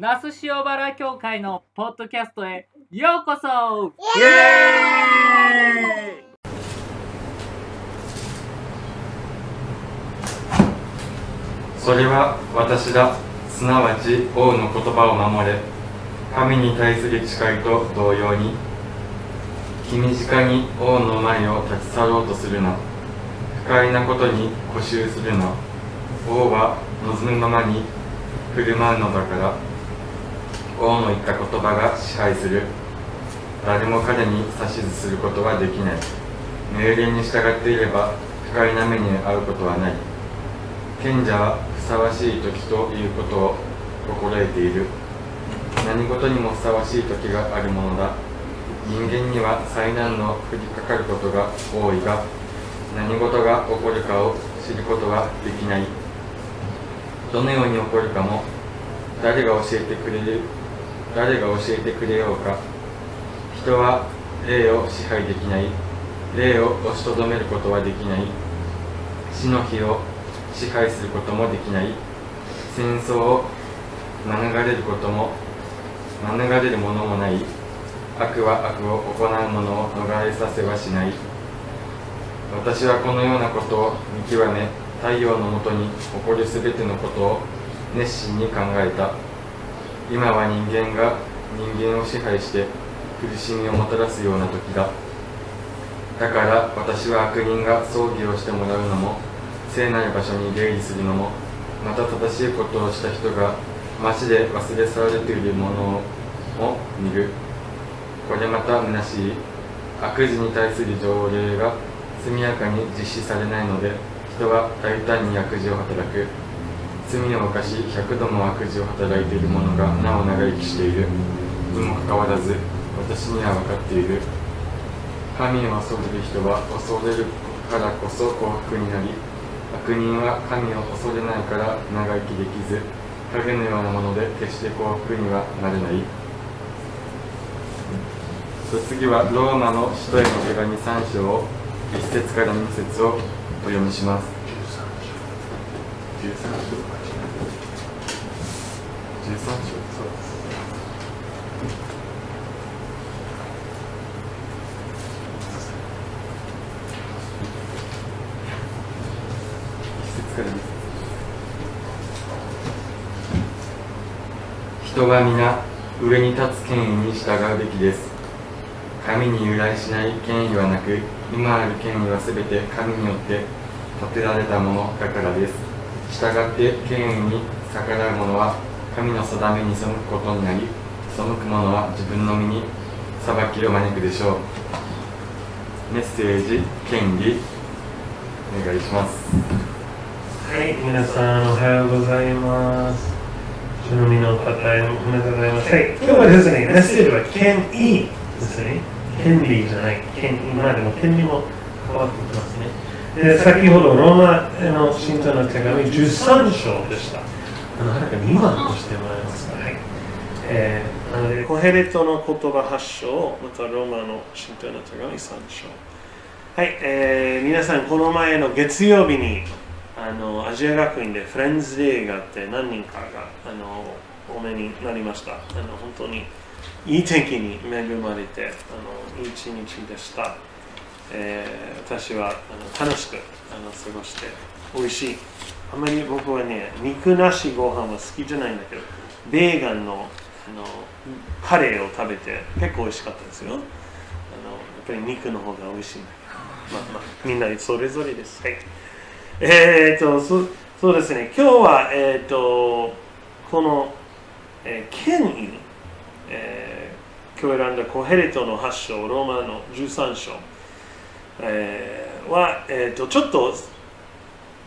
那須塩原教会のポッドキャストへようこそ。イエーイ。それは私だすなわち王の言葉を守れ。神に対する誓いと同様に君近に王の前を立ち去ろうとするな。不快なことに固執するな。王は望むままに振る舞うのだから。王の言った言葉が支配する。誰も彼に指図することはできない。命令に従っていれば不快な目に遭うことはない。賢者はふさわしい時ということを心得ている。何事にもふさわしい時があるものだ。人間には災難の降りかかることが多いが何事が起こるかを知ることはできない。どのように起こるかも誰が教えてくれる誰が教えてくれようか。人は霊を支配できない。霊を押しとどめることはできない。死の日を支配することもできない。戦争を免れることも免れるものもない。悪は悪を行う者を逃れさせはしない。私はこのようなことを見極め太陽のもとに起こるすべてのことを熱心に考えた。今は人間が人間を支配して苦しみをもたらすような時だ。だから私は悪人が葬儀をしてもらうのも聖なる場所に出入りするのもまた正しいことをした人が街で忘れ去られているものを見る。これまた虚しい。悪事に対する条例が速やかに実施されないので人は大胆に悪事を働く。罪を犯し100度も悪事を働いている者がなお長生きしている。にもかかわらず私には分かっている。神を恐れる人は恐れるからこそ幸福になり悪人は神を恐れないから長生きできず影のようなもので決して幸福にはなれない。次はローマの使徒への手紙3章を1節から2節をお読みします。13章13章そうです一節から二節人は皆上に立つ権威に従うべきです。神に由来しない権威はなく今ある権威は全て神によって立てられたものだからです。従って権威に逆らう者は神の定めに背くことになり背く者は自分の身に裁きを招くでしょうメッセージ権利お願いしますはい、皆さんおはようございます。主の身の方へおめでとうございます。はい、今日はですね、メッセージは権威ですね。権利じゃない、権威。まあでも権利も変わってきますね。で、先ほどローマの信徒の手紙13章でした。あの、早く2番としてもらえますか。はい。えー、なので、コヘレトの言葉8章、またローマの信徒の手紙3章。はい、えー、皆さん、この前の月曜日にあのアジア学院でフレンズデーがあって何人かがあのお目になりました。あの本当にいい天気に恵まれてあのいい一日でした。えー私はあの楽しくあの過ごして美味しい。あまり僕はね、肉なしご飯は好きじゃないんだけど、ベーガンのあのカレーを食べて結構美味しかったですよ。あのやっぱり肉の方が美味しいんだけど、まあまあ、みんなそれぞれです。はいえー、とそそうですね、今日は、えー、とこの、えー権威、えー今日選んだコヘレトの8章、ローマの13章、えーは、えー、とちょっと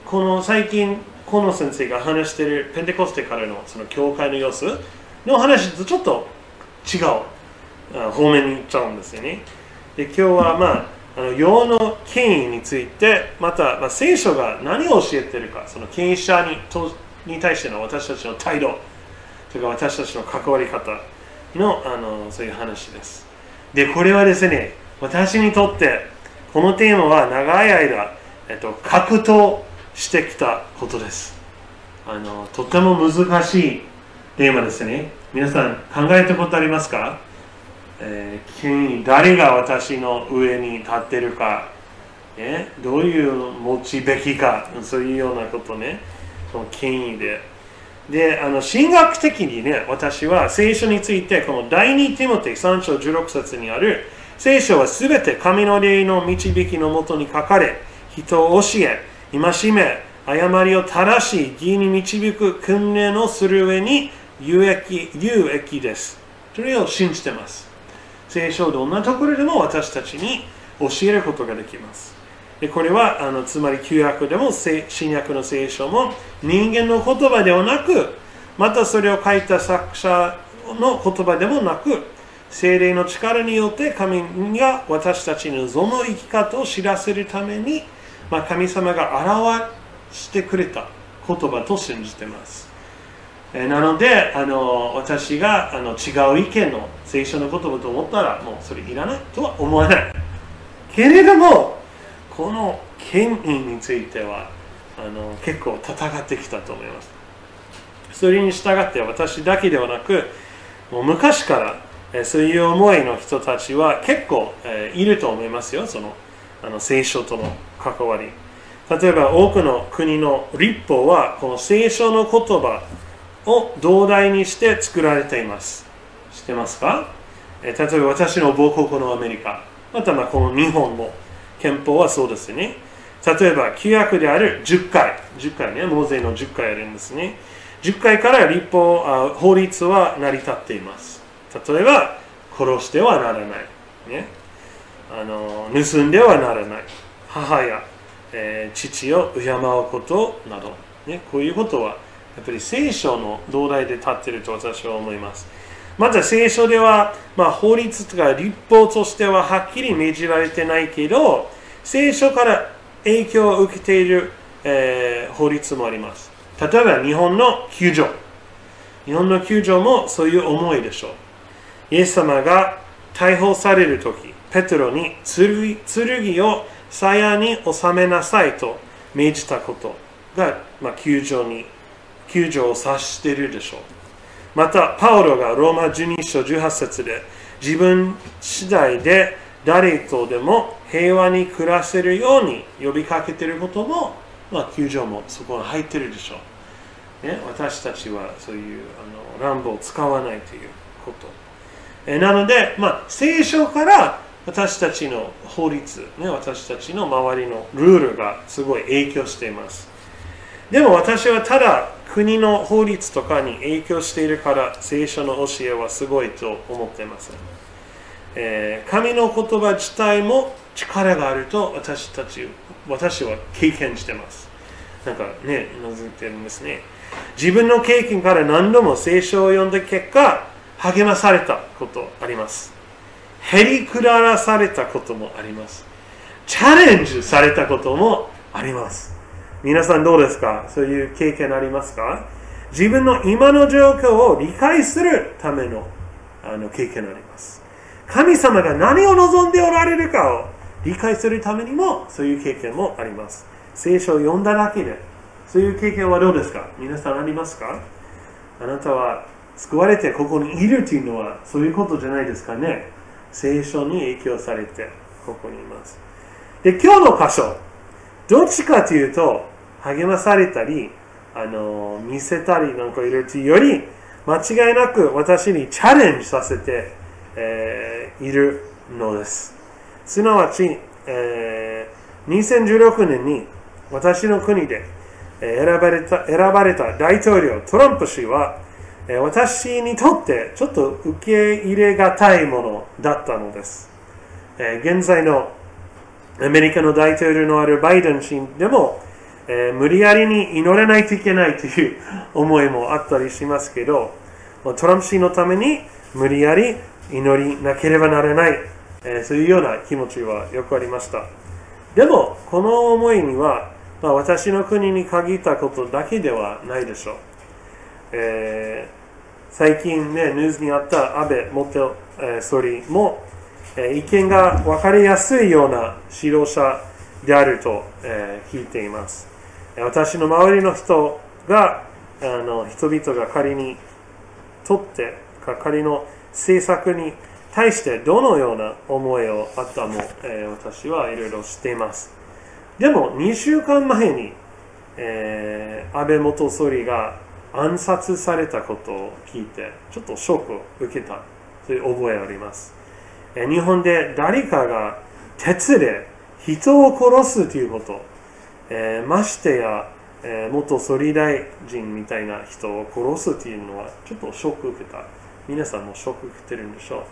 この最近、この先生が話しているペンテコステからのその教会の様子の話とちょっと違う方面に行っちゃうんですよね。で今日はまああの世の権威についてまた、まあ、聖書が何を教えているかその権威者にとに対しての私たちの態度とか私たちの関わり方のあのそういう話ですでこれはですね私にとってこのテーマは長い間、えっと、格闘してきたことです。あのとても難しいテーマですね。皆さん考えたことありますか、えー権威誰が私の上に立ってるか、ね、どういう持ちべきか、そういうようなことね、その権威で。で、あの神学的にね、私は聖書について、この第2ティモテ3章16節にある、聖書はすべて神の霊の導きのもとに書かれ、人を教え、戒め、誤りを正し義に導く訓練をする上に有益有益です。それを信じてます。聖書をどんなところでも私たちに教えることができます。でこれはあのつまり旧約でも新約の聖書も人間の言葉ではなくまたそれを書いた作者の言葉でもなく精霊の力によって神が私たちのその生き方を知らせるために、まあ、神様が表してくれた言葉と信じてます。えーなのであの私があの違う意見の聖書の言葉と思ったらもうそれいらないとは思わない。けれどもこの権威についてはあの結構戦ってきたと思います。それに従って私だけではなくもう昔からそういう思いの人たちは結構、えーいると思いますよ、そのあの聖書との関わり。例えば多くの国の立法はこの聖書の言葉を土台にして作られています。知ってますか、例えば私の母国のアメリカ、またまこの日本も憲法はそうですね。例えば旧約である10回、10回ね、モーゼの10回あるんですね。10回から立法あ法律は成り立っています。例えば、殺してはならない。ね、あの盗んではならない。母や、えー父を敬うことなど、ね、こういうことはやっぱり聖書の土台で立っていると私は思います。また聖書では、まあ、法律とか立法としてははっきり命じられてないけど、聖書から影響を受けている、えー法律もあります。例えば日本の救助。日本の救助もそういう思いでしょう。イエス様が逮捕されるとき、ペテロに剣を鞘に収めなさいと命じたことが、まあ、救助に、救助を指しているでしょう。また、パウロがローマ12章18節で自分次第で誰とでも平和に暮らせるように呼びかけていることも、まあ、救助もそこに入ってるでしょう。ね、私たちはそういうあの乱暴を使わないということ。えなので、まあ、聖書から私たちの法律、ね、私たちの周りのルールがすごい影響しています。でも私はただ国の法律とかに影響しているから聖書の教えはすごいと思っていません。えー神の言葉自体も力があると私たち、私は経験しています。なんかね、覗いてるんですね。自分の経験から何度も聖書を読んだ結果、励まされたことあります。へりくだらされたこともあります。チャレンジされたこともあります。皆さんどうですか？そういう経験ありますか？自分の今の状況を理解するためのあの経験あります。神様が何を望んでおられるかを理解するためにもそういう経験もあります。聖書を読んだだけで、そういう経験はどうですか？皆さんありますか？あなたは救われてここにいるというのはそういうことじゃないですかね。聖書に影響されてここにいます。で、今日の箇所、どっちかというと、励まされたり、あの、見せたりなんかいるというより、間違いなく私にチャレンジさせて、えーいるのです。すなわち、えー2016年に私の国で選ばれた選ばれた大統領トランプ氏は、え私にとってちょっと受け入れがたいものだったのです。え現在のアメリカの大統領のあるバイデン氏でも、え無理やりに祈らないといけないという思いもあったりしますけど、トランプ氏のために無理やり祈りなければならない、えそういうような気持ちはよくありました。でも、この思いには、まあ、私の国に限ったことだけではないでしょう。えー最近ね、ニュースにあった安倍元、えー総理も、えー意見が分かりやすいような指導者であると、えー聞いています。私の周りの人が、あの人々が仮にとって係の制作に対してどのような思いをあったも、えー私はいろいろ知っています。でも2週間前に、えー安倍元総理が暗殺されたことを聞いて、ちょっとショックを受けたという覚えがあります。え日本で誰かが鉄で人を殺すということ、えーましてや、えー元総理大臣みたいな人を殺すというのはちょっとショックを受けた。皆さんもショックを受けてるんでしょう。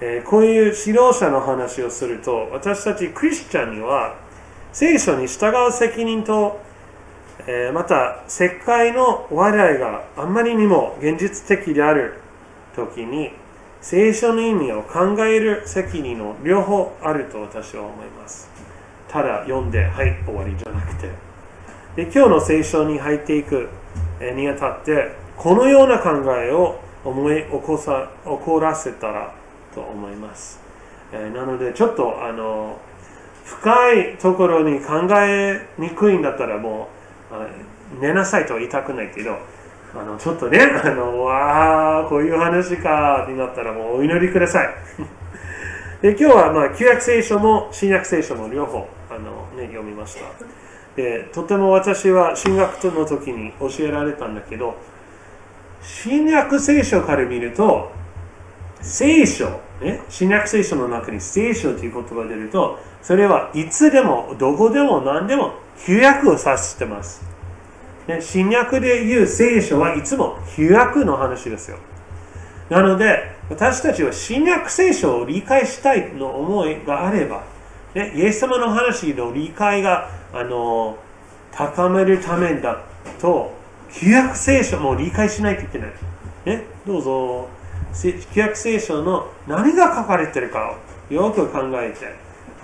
えーこういう指導者の話をすると、私たちクリスチャンには聖書に従う責任と、えまた世界の話題があまりにも現実的である時に聖書の意味を考える責任の両方あると私は思います。ただ読んで、はい、終わりじゃなくて。で今日の聖書に入っていくにあたって、このような考えを思い起こさ起こらせたらと思います。えなので、ちょっとあの深いところに考えにくいんだったらもう寝なさいとは言いたくないけど、あのちょっとね、あのわあ、こういう話かになったらもうお祈りください。で今日は、まあ、旧約聖書も新約聖書も両方あの、ね、読みました。でとても私は進学の時に教えられたんだけど、新約聖書から見ると、聖書、ね、新約聖書の中に聖書という言葉が出ると、それはいつでも、どこでも何でも旧約を指してます。ね、新約で言う聖書はいつも旧約の話ですよ。なので、私たちは新約聖書を理解したいの思いがあれば、ね、イエス様の話の理解が、あの、高めるためだと、旧約聖書も理解しないといけない。ね、どうぞ、旧約聖書の何が書かれてるかをよく考えて、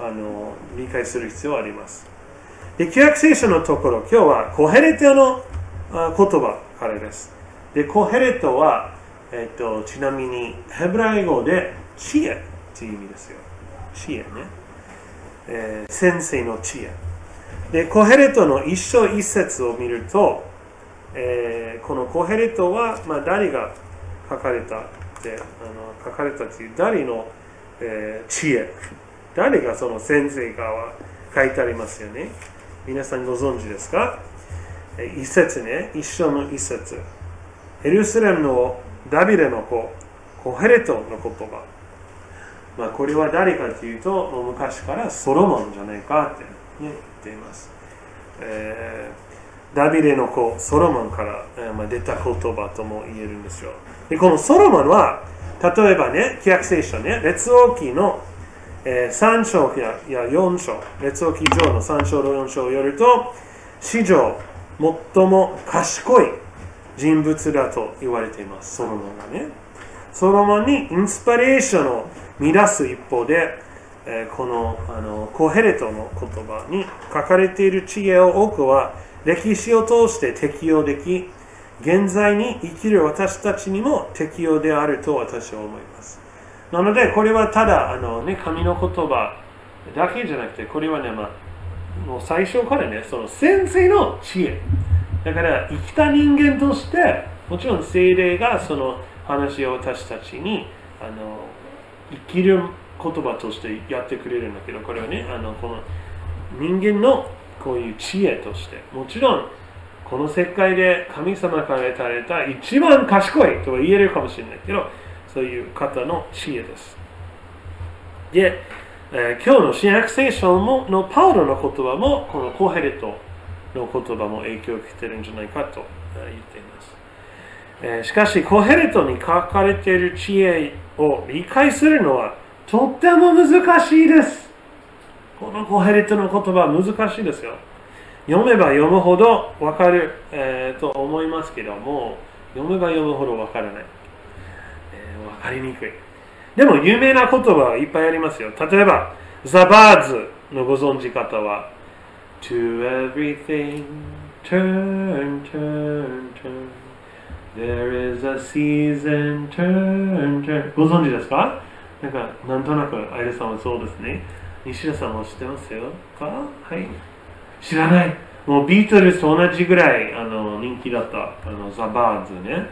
あの、理解する必要があります。で、旧約聖書のところ、今日はコヘレトの言葉からです。で、コヘレトは、えっと、ちなみにヘブライ語で知恵という意味ですよ。知恵ね。えー先生の知恵。で、コヘレトの一章一節を見ると、えーこのコヘレトは、まあ、誰が書かれたって、あの書かれたという誰の、えー知恵。誰がその先生かは書いてありますよね。皆さんご存知ですか？一節ね、一章の一節。エルサレムのダビデの子、コヘレトの言葉。まあ、これは誰かというと、もう昔からソロモンじゃないかって、ね、言っています。えーダビデの子、ソロモンから、えーまあ、出た言葉とも言えるんですよ。で、このソロモンは、例えばね、規約聖書ね、列王記の、えー3章やや4章、列王記上の3章と4章を読ると、史上最も賢い人物だと言われています、ソロモンがね。ソロモンにインスパレーションを乱す一方で、えーこのあのコヘレトの言葉に書かれている知恵を多くは歴史を通して適用でき、現在に生きる私たちにも適用であると私は思います。なので、これはただあの、ね、神の言葉だけじゃなくて、これはね、まあ、もう最初からね、その先生の知恵。だから、生きた人間として、もちろん精霊がその話を私たちにあの生きる言葉としてやってくれるんだけど、これはね、あのこの人間のこういう知恵として、もちろん、この世界で神様から与えた一番賢いとは言えるかもしれないけど、そういう方の知恵です。で、えー今日の新約聖書ものパウロの言葉も、このコヘレトの言葉も影響を受けてるんじゃないかと言っています。えーしかし、コヘレトに書かれている知恵を理解するのはとっても難しいです。このコヘレトの言葉は難しいですよ。読めば読むほどわかる、えーと思いますけども、読めば読むほどわからない。えーわかりにくい。でも有名な言葉はいっぱいありますよ。例えば、ザバーズのご存知方は、To everything, turn, turn, turn. There is a season, turn, turn. ご存知ですか？なんか、なんとなく、アイルさんはそうですね。西田さんも知ってますよか？はい。知らない。もうビートルズと同じぐらいあの人気だったあのザ・バーズね。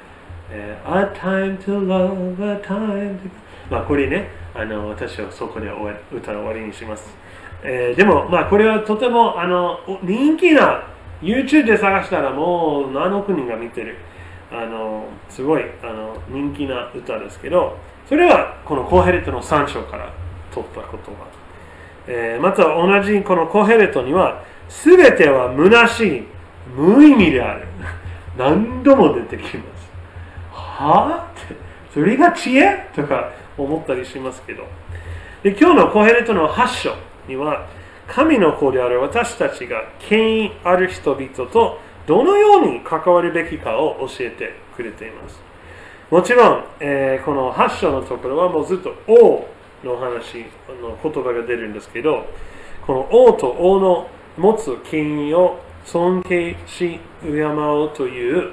えー A time to love, a time to... まあこれね、あの私はそこで終わ歌を終わりにします。えーでも、まあこれはとてもあの人気な YouTube で探したらもう何億人が見てる。あのすごいあの人気な歌ですけど、それはこのコヘレトの3章から取った言葉。えーまた同じこのコヘレトには、すべては虚しい、無意味である。何度も出てきます。は？ぁって、それが知恵？とか思ったりしますけど。で今日のコヘレトの8章には、神の子である私たちが権威ある人々とどのように関わるべきかを教えてくれています。もちろん、えーこの8章のところはもうずっと王の話の言葉が出るんですけど、この王と王の持つ権威を尊敬し敬おうという、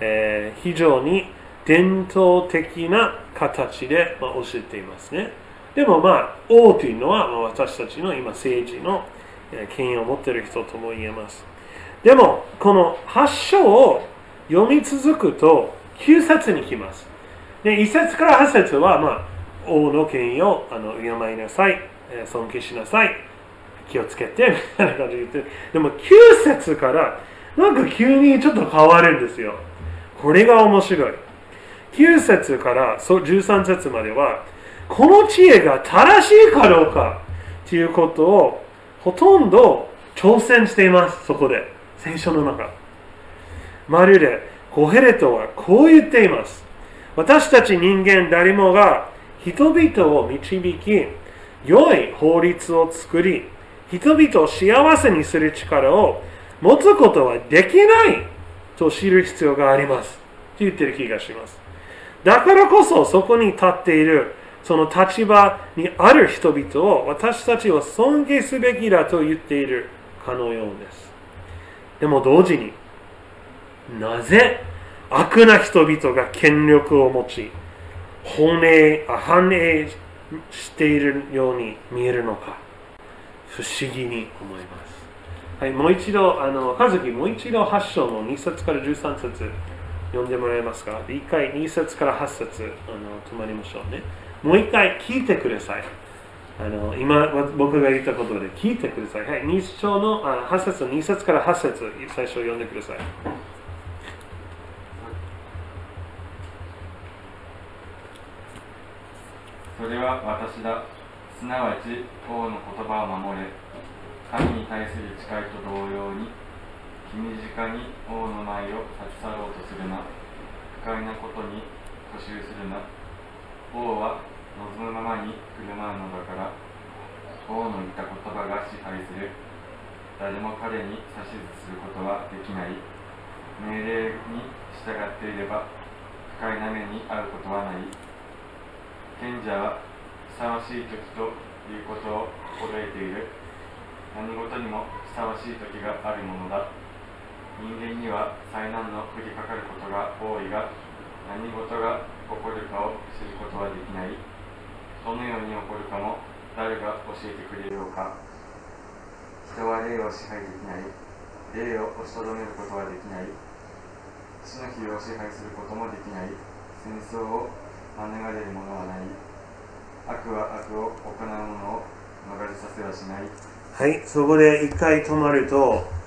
えー非常に伝統的な形で、まあ、教えていますね。でもまあ、王というのは、ま、私たちの今政治の権威を持っている人とも言えます。でも、この8章を読み続くと9節に来ます。で、1節から8節は、まあ、王の権威をあの敬いなさい、尊敬しなさい、気をつけて、みたいな感じで言って。でも9節から、なんか急にちょっと変わるんですよ。これが面白い。9節から13節までは、この知恵が正しいかどうかということをほとんど挑戦しています、そこで。聖書の中。まるで、コヘレトはこう言っています。私たち人間誰もが人々を導き、良い法律を作り、人々を幸せにする力を持つことはできないと知る必要があります。と言ってる気がします。だからこそそこに立っているその立場にある人々を私たちは尊敬すべきだと言っているかのようです。でも同時になぜ悪な人々が権力を持ち、本営反映しているように見えるのか、不思議に思います。はい、もう一度、あの、和樹、もう一度8章の2節から13節読んでもらえますか？で一回2節から8節あの止まりましょうね。もう一回聞いてください。あの今、僕が言ったことで聞いてください。はい、2章のあ8節、2節から8節最初読んでください。それは私だすなわち王の言葉を守れ神に対する誓いと同様に君近に王の前を立ち去ろうとするな。不快なことに固執するな。王は望むままに振る舞うのだから。王の言った言葉が支配する。誰も彼に指図することはできない。命令に従っていれば不快な目に遭うことはない。賢者はふさわしい時ということを心得ている。何事にもふさわしい時があるものだ。人間には災難の降りかかることが多いが何事が起こるかを知ることはできない。どのように起こるかも誰が教えてくれようか。人は霊を支配できない。霊を押しとどめることはできない。死の日を支配することもできない。戦争を免れるものはない。悪は悪を行う者を逃れさせはしない。はい、そこで一回止まると、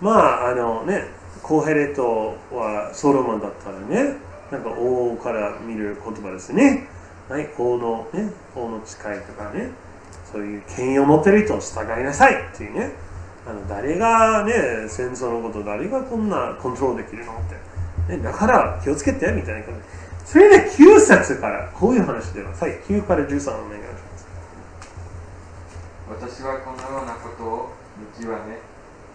まあ、あのね、コヘレトはソロモンだったらね、なんか王から見る言葉ですね。はい、王のね、王の誓いとかね、そういう権威を持ってる人を従いなさいっていうね、あの誰がね、戦争のこと、誰がこんなコントロールできるのって。ね、だから気をつけてみたいな感じ。それで9節からこういう話でます。はい、9から13お願いします。私はこのようなことを見極め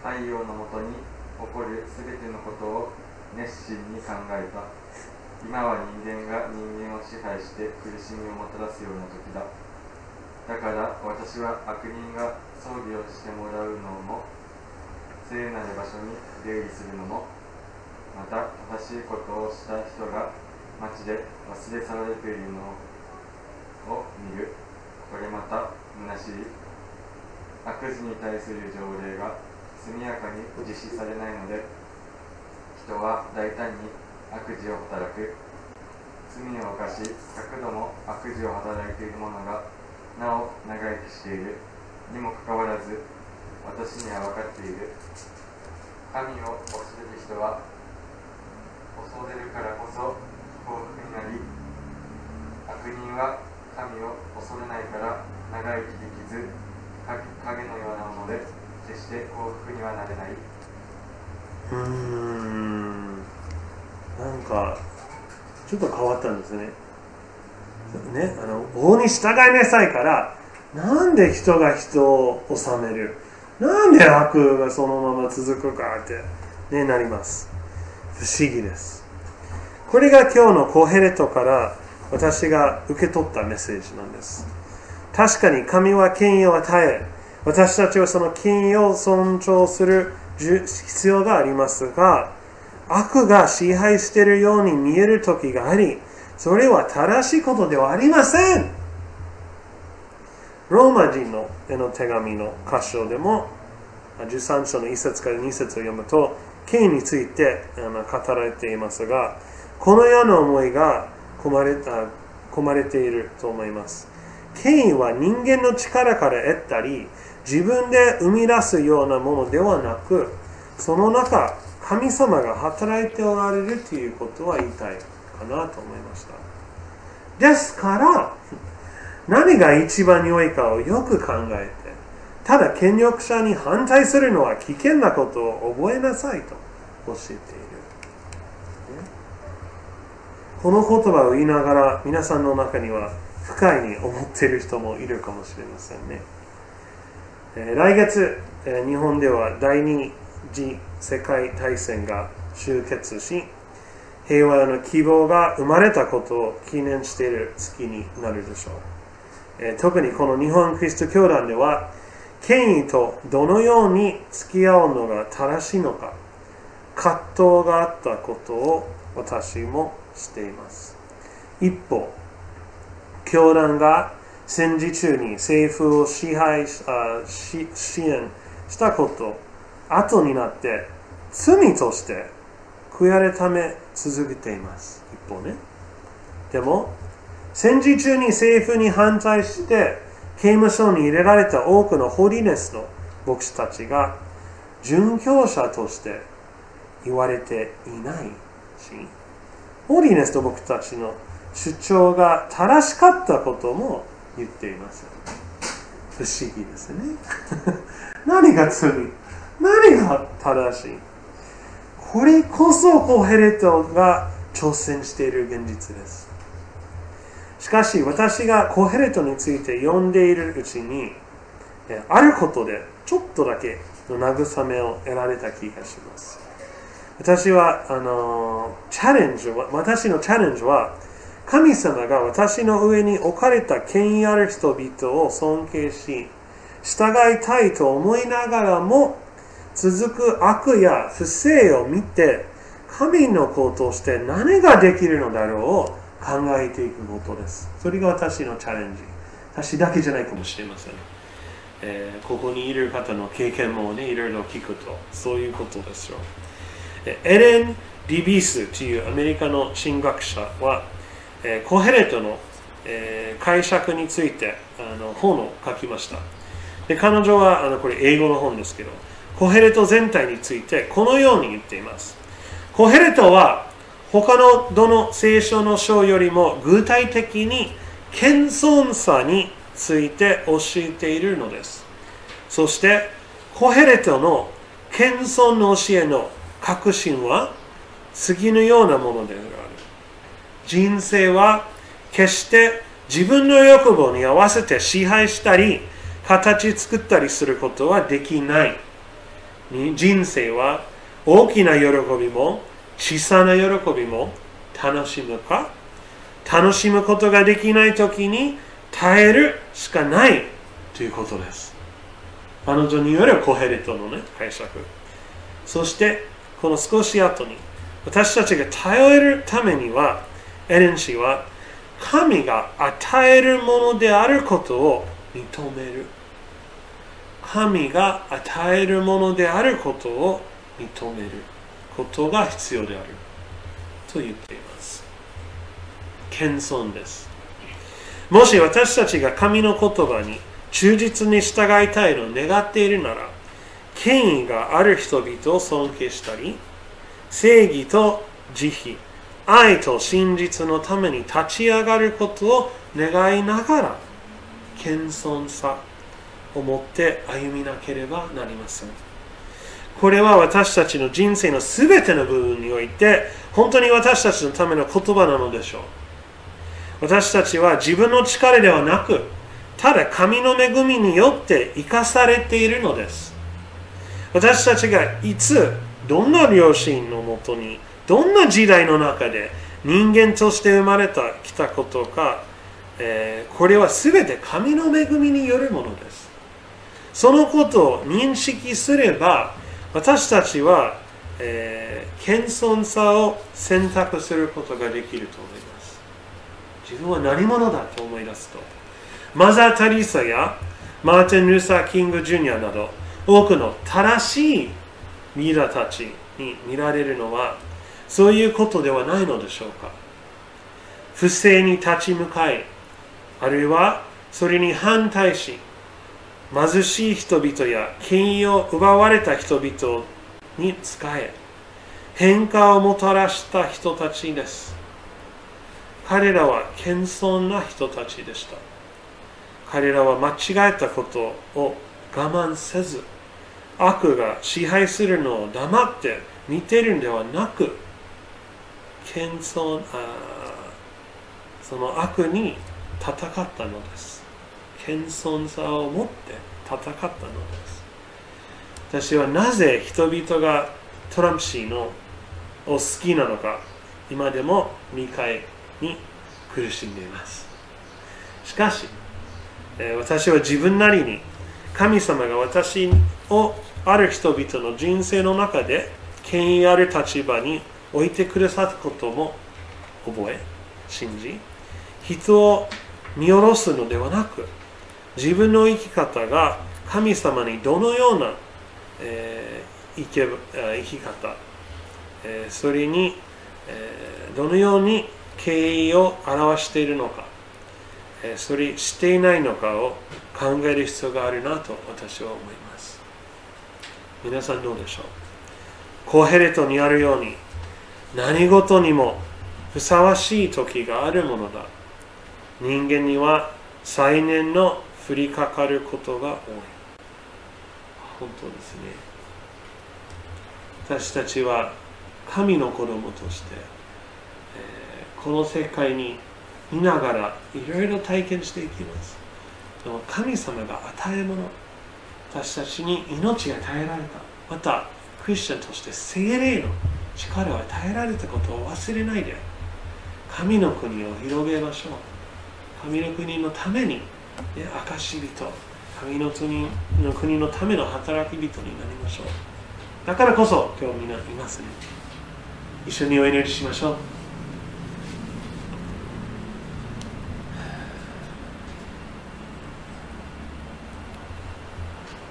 太陽のもとに起こるすべてのことを熱心に考えた。今は人間が人間を支配して苦しみをもたらすような時だ。だから私は悪人が葬儀をしてもらうのも聖なる場所に出入りするのもまた正しいことをした人が街で忘れ去られているのを見る。これまた虚しい。悪事に対する条例が速やかに実施されないので人は大胆に悪事を働く。罪を犯し100度も悪事を働いている者がなお長生きしている。にもかかわらず私には分かっている。神を恐れる人は恐れるからこそ幸福になり悪人は神を恐れないから長生きできず影のようなもので決して幸福にはなれない。うーん。なんかちょっと変わったんですね。ねあの法に従いなさいからなんで人が人を治める？なんで悪がそのまま続くかって、ね、なります。不思議です。これが今日のコヘレトから私が受け取ったメッセージなんです。確かに神は権威を与え私たちはその権威を尊重する必要がありますが悪が支配しているように見える時がありそれは正しいことではありません。ローマ人の絵の手紙の箇所でも13章の1節から2節を読むと権威について語られていますがこのような思いが込まれ込まれていると思います。権威は人間の力から得たり自分で生み出すようなものではなくその中神様が働いておられるということは言いたいかなと思いました。ですから何が一番良いかをよく考えてただ権力者に反対するのは危険なことを覚えなさいと教えている。この言葉を言いながら皆さんの中には不快に思っている人もいるかもしれませんね。来月日本では第二次世界大戦が終結し平和の希望が生まれたことを記念している月になるでしょう。特にこの日本クリスト教団では権威とどのように付き合うのが正しいのか葛藤があったことを私もしています。一方教団が戦時中に政府を支配しあし支援したこと後になって罪として悔やれため続けています。一方ね。でも戦時中に政府に反対して刑務所に入れられた多くのホリネスの牧師たちが殉教者として言われていないしホリネスの牧師たちの主張が正しかったことも言っています不思議ですね。何が罪何が正しい。これこそコヘレトが挑戦している現実です。しかし私がコヘレトについて読んでいるうちにあることでちょっとだけの慰めを得られた気がします。私はあのチャレンジ私のチャレンジは神様が私の上に置かれた権威ある人々を尊敬し従いたいと思いながらも続く悪や不正を見て神の子として何ができるのだろうを考えていくことです。それが私のチャレンジ。私だけじゃないかもしれません、えー、ここにいる方の経験もねいろいろ聞くとそういうことですよ。エレン・ディビースというアメリカの神学者は、えー、コヘレトの、えー、解釈についてあの本を書きました。で彼女はあのこれ英語の本ですけどコヘレト全体についてこのように言っています。コヘレトは他のどの聖書の章よりも具体的に謙遜さについて教えているのです。そしてコヘレトの謙遜の教えの核心は次のようなものである。人生は決して自分の欲望に合わせて支配したり形作ったりすることはできない。人生は大きな喜びも小さな喜びも楽しむか。楽しむことができない時に耐えるしかないということです。彼女によるコヘレトの、ね、解釈。そしてこの少し後に私たちが頼えるためにはエレン氏は神が与えるものであることを認める。神が与えるものであることを認めることが必要である。と言っています。謙遜です。もし私たちが神の言葉に忠実に従いたいのを願っているなら、権威がある人々を尊敬したり、正義と慈悲、愛と真実のために立ち上がることを願いながら、謙遜さを持って歩みなければなりません。これは私たちの人生のすべての部分において、本当に私たちのための言葉なのでしょう。私たちは自分の力ではなく、ただ神の恵みによって生かされているのです。私たちがいつ、どんな両親のもとに、どんな時代の中で人間として生まれたきたことか、えーこれは全て神の恵みによるものです。そのことを認識すれば、私たちは、えー謙遜さを選択することができると思います。自分は何者だと思い出すと。マザー・タリーサやマーティン・ルーサー・キング・ジュニアなど多くの正しいリーダーたちに見られるのはそういうことではないのでしょうか。不正に立ち向かいあるいはそれに反対し貧しい人々や権威を奪われた人々に仕え変化をもたらした人たちです。彼らは謙遜な人たちでした。彼らは間違えたことを我慢せず悪が支配するのを黙って見てるんではなく謙遜あその悪に戦ったのです。謙遜さを持って戦ったのです。私はなぜ人々がトランプ氏のを好きなのか今でも理解に苦しんでいます。しかし私は自分なりに神様が私をある人々の人生の中で権威ある立場に置いてくださったことも覚え信じ人を見下ろすのではなく自分の生き方が神様にどのような、えー生け生き方、えーそれに、えーどのように敬意を表しているのかえーそれしていないのかを考える必要があるなと私は思います。皆さんどうでしょう？コヘレトにあるように何事にもふさわしい時があるものだ。人間には再燃の降りかかることが多い。本当ですね。私たちは神の子供として、この世界に見ながらいろいろ体験していきます。でも神様が与え物。私たちに命が与えられた。またクリスチャンとして精霊の力を与えられたことを忘れないで。神の国を広げましょう。神の国のために、ね、証人。神の国の国のための働き人になりましょう。だからこそ今日みんないますね。一緒にお祈りしましょう。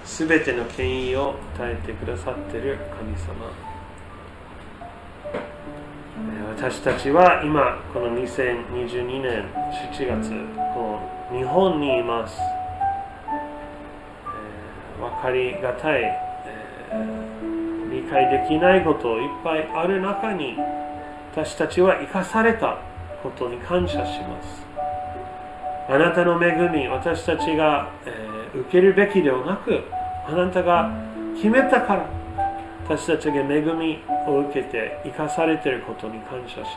すべての権威を与えてくださっている神様。私たちは今この2022年7月この日本にいます、えー分かりがたい、えー理解できないこといっぱいある中に私たちは生かされたことに感謝します。あなたの恵み、私たちが、えー受けるべきではなく、あなたが決めたから、私たちが恵みを受けて生かされていることに感謝します。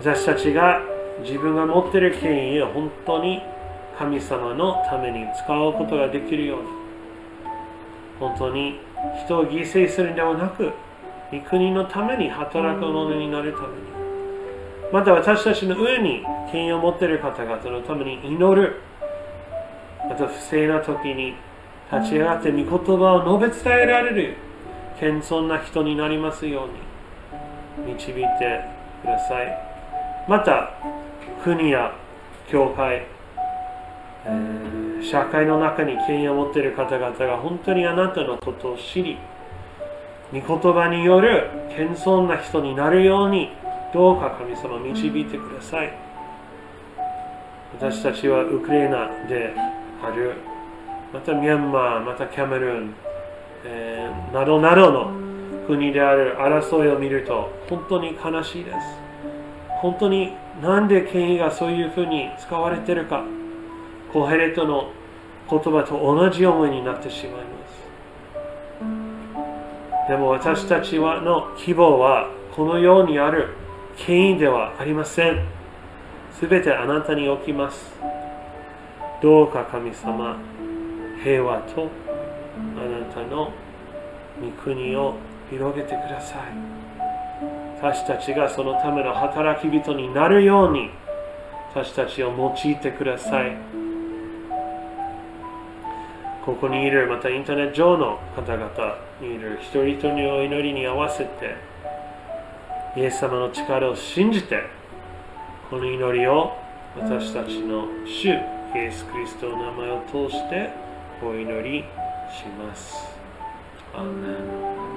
私たちが自分が持っている権威を本当に神様のために使うことができるように、本当に人を犠牲するのではなく、御国のために働くものになるために、また私たちの上に権威を持っている方々のために祈る。また不正な時に立ち上がって御言葉を述べ伝えられる謙遜な人になりますように導いてください。また国や教会、社会の中に権威を持っている方々が本当にあなたのことを知り御言葉による謙遜な人になるようにどうか神様導いてください。私たちはウクライナである、またミャンマー、またキャメルーン、えーなどなどの国である争いを見ると本当に悲しいです。本当になんで権威がそういうふうに使われているか、コヘレトの言葉と同じ思いになってしまいます。でも私たちはの希望はこのようにある権威ではありません。すべてあなたに起きます。どうか神様、平和とあなたの御国を広げてください。私たちがそのための働き人になるように私たちを用いてください。ここにいる、またインターネット上の方々にいる一人一人のお祈りに合わせて、イエス様の力を信じて、この祈りを私たちの主イエス・キリストの名前を通してお祈りします。アーメン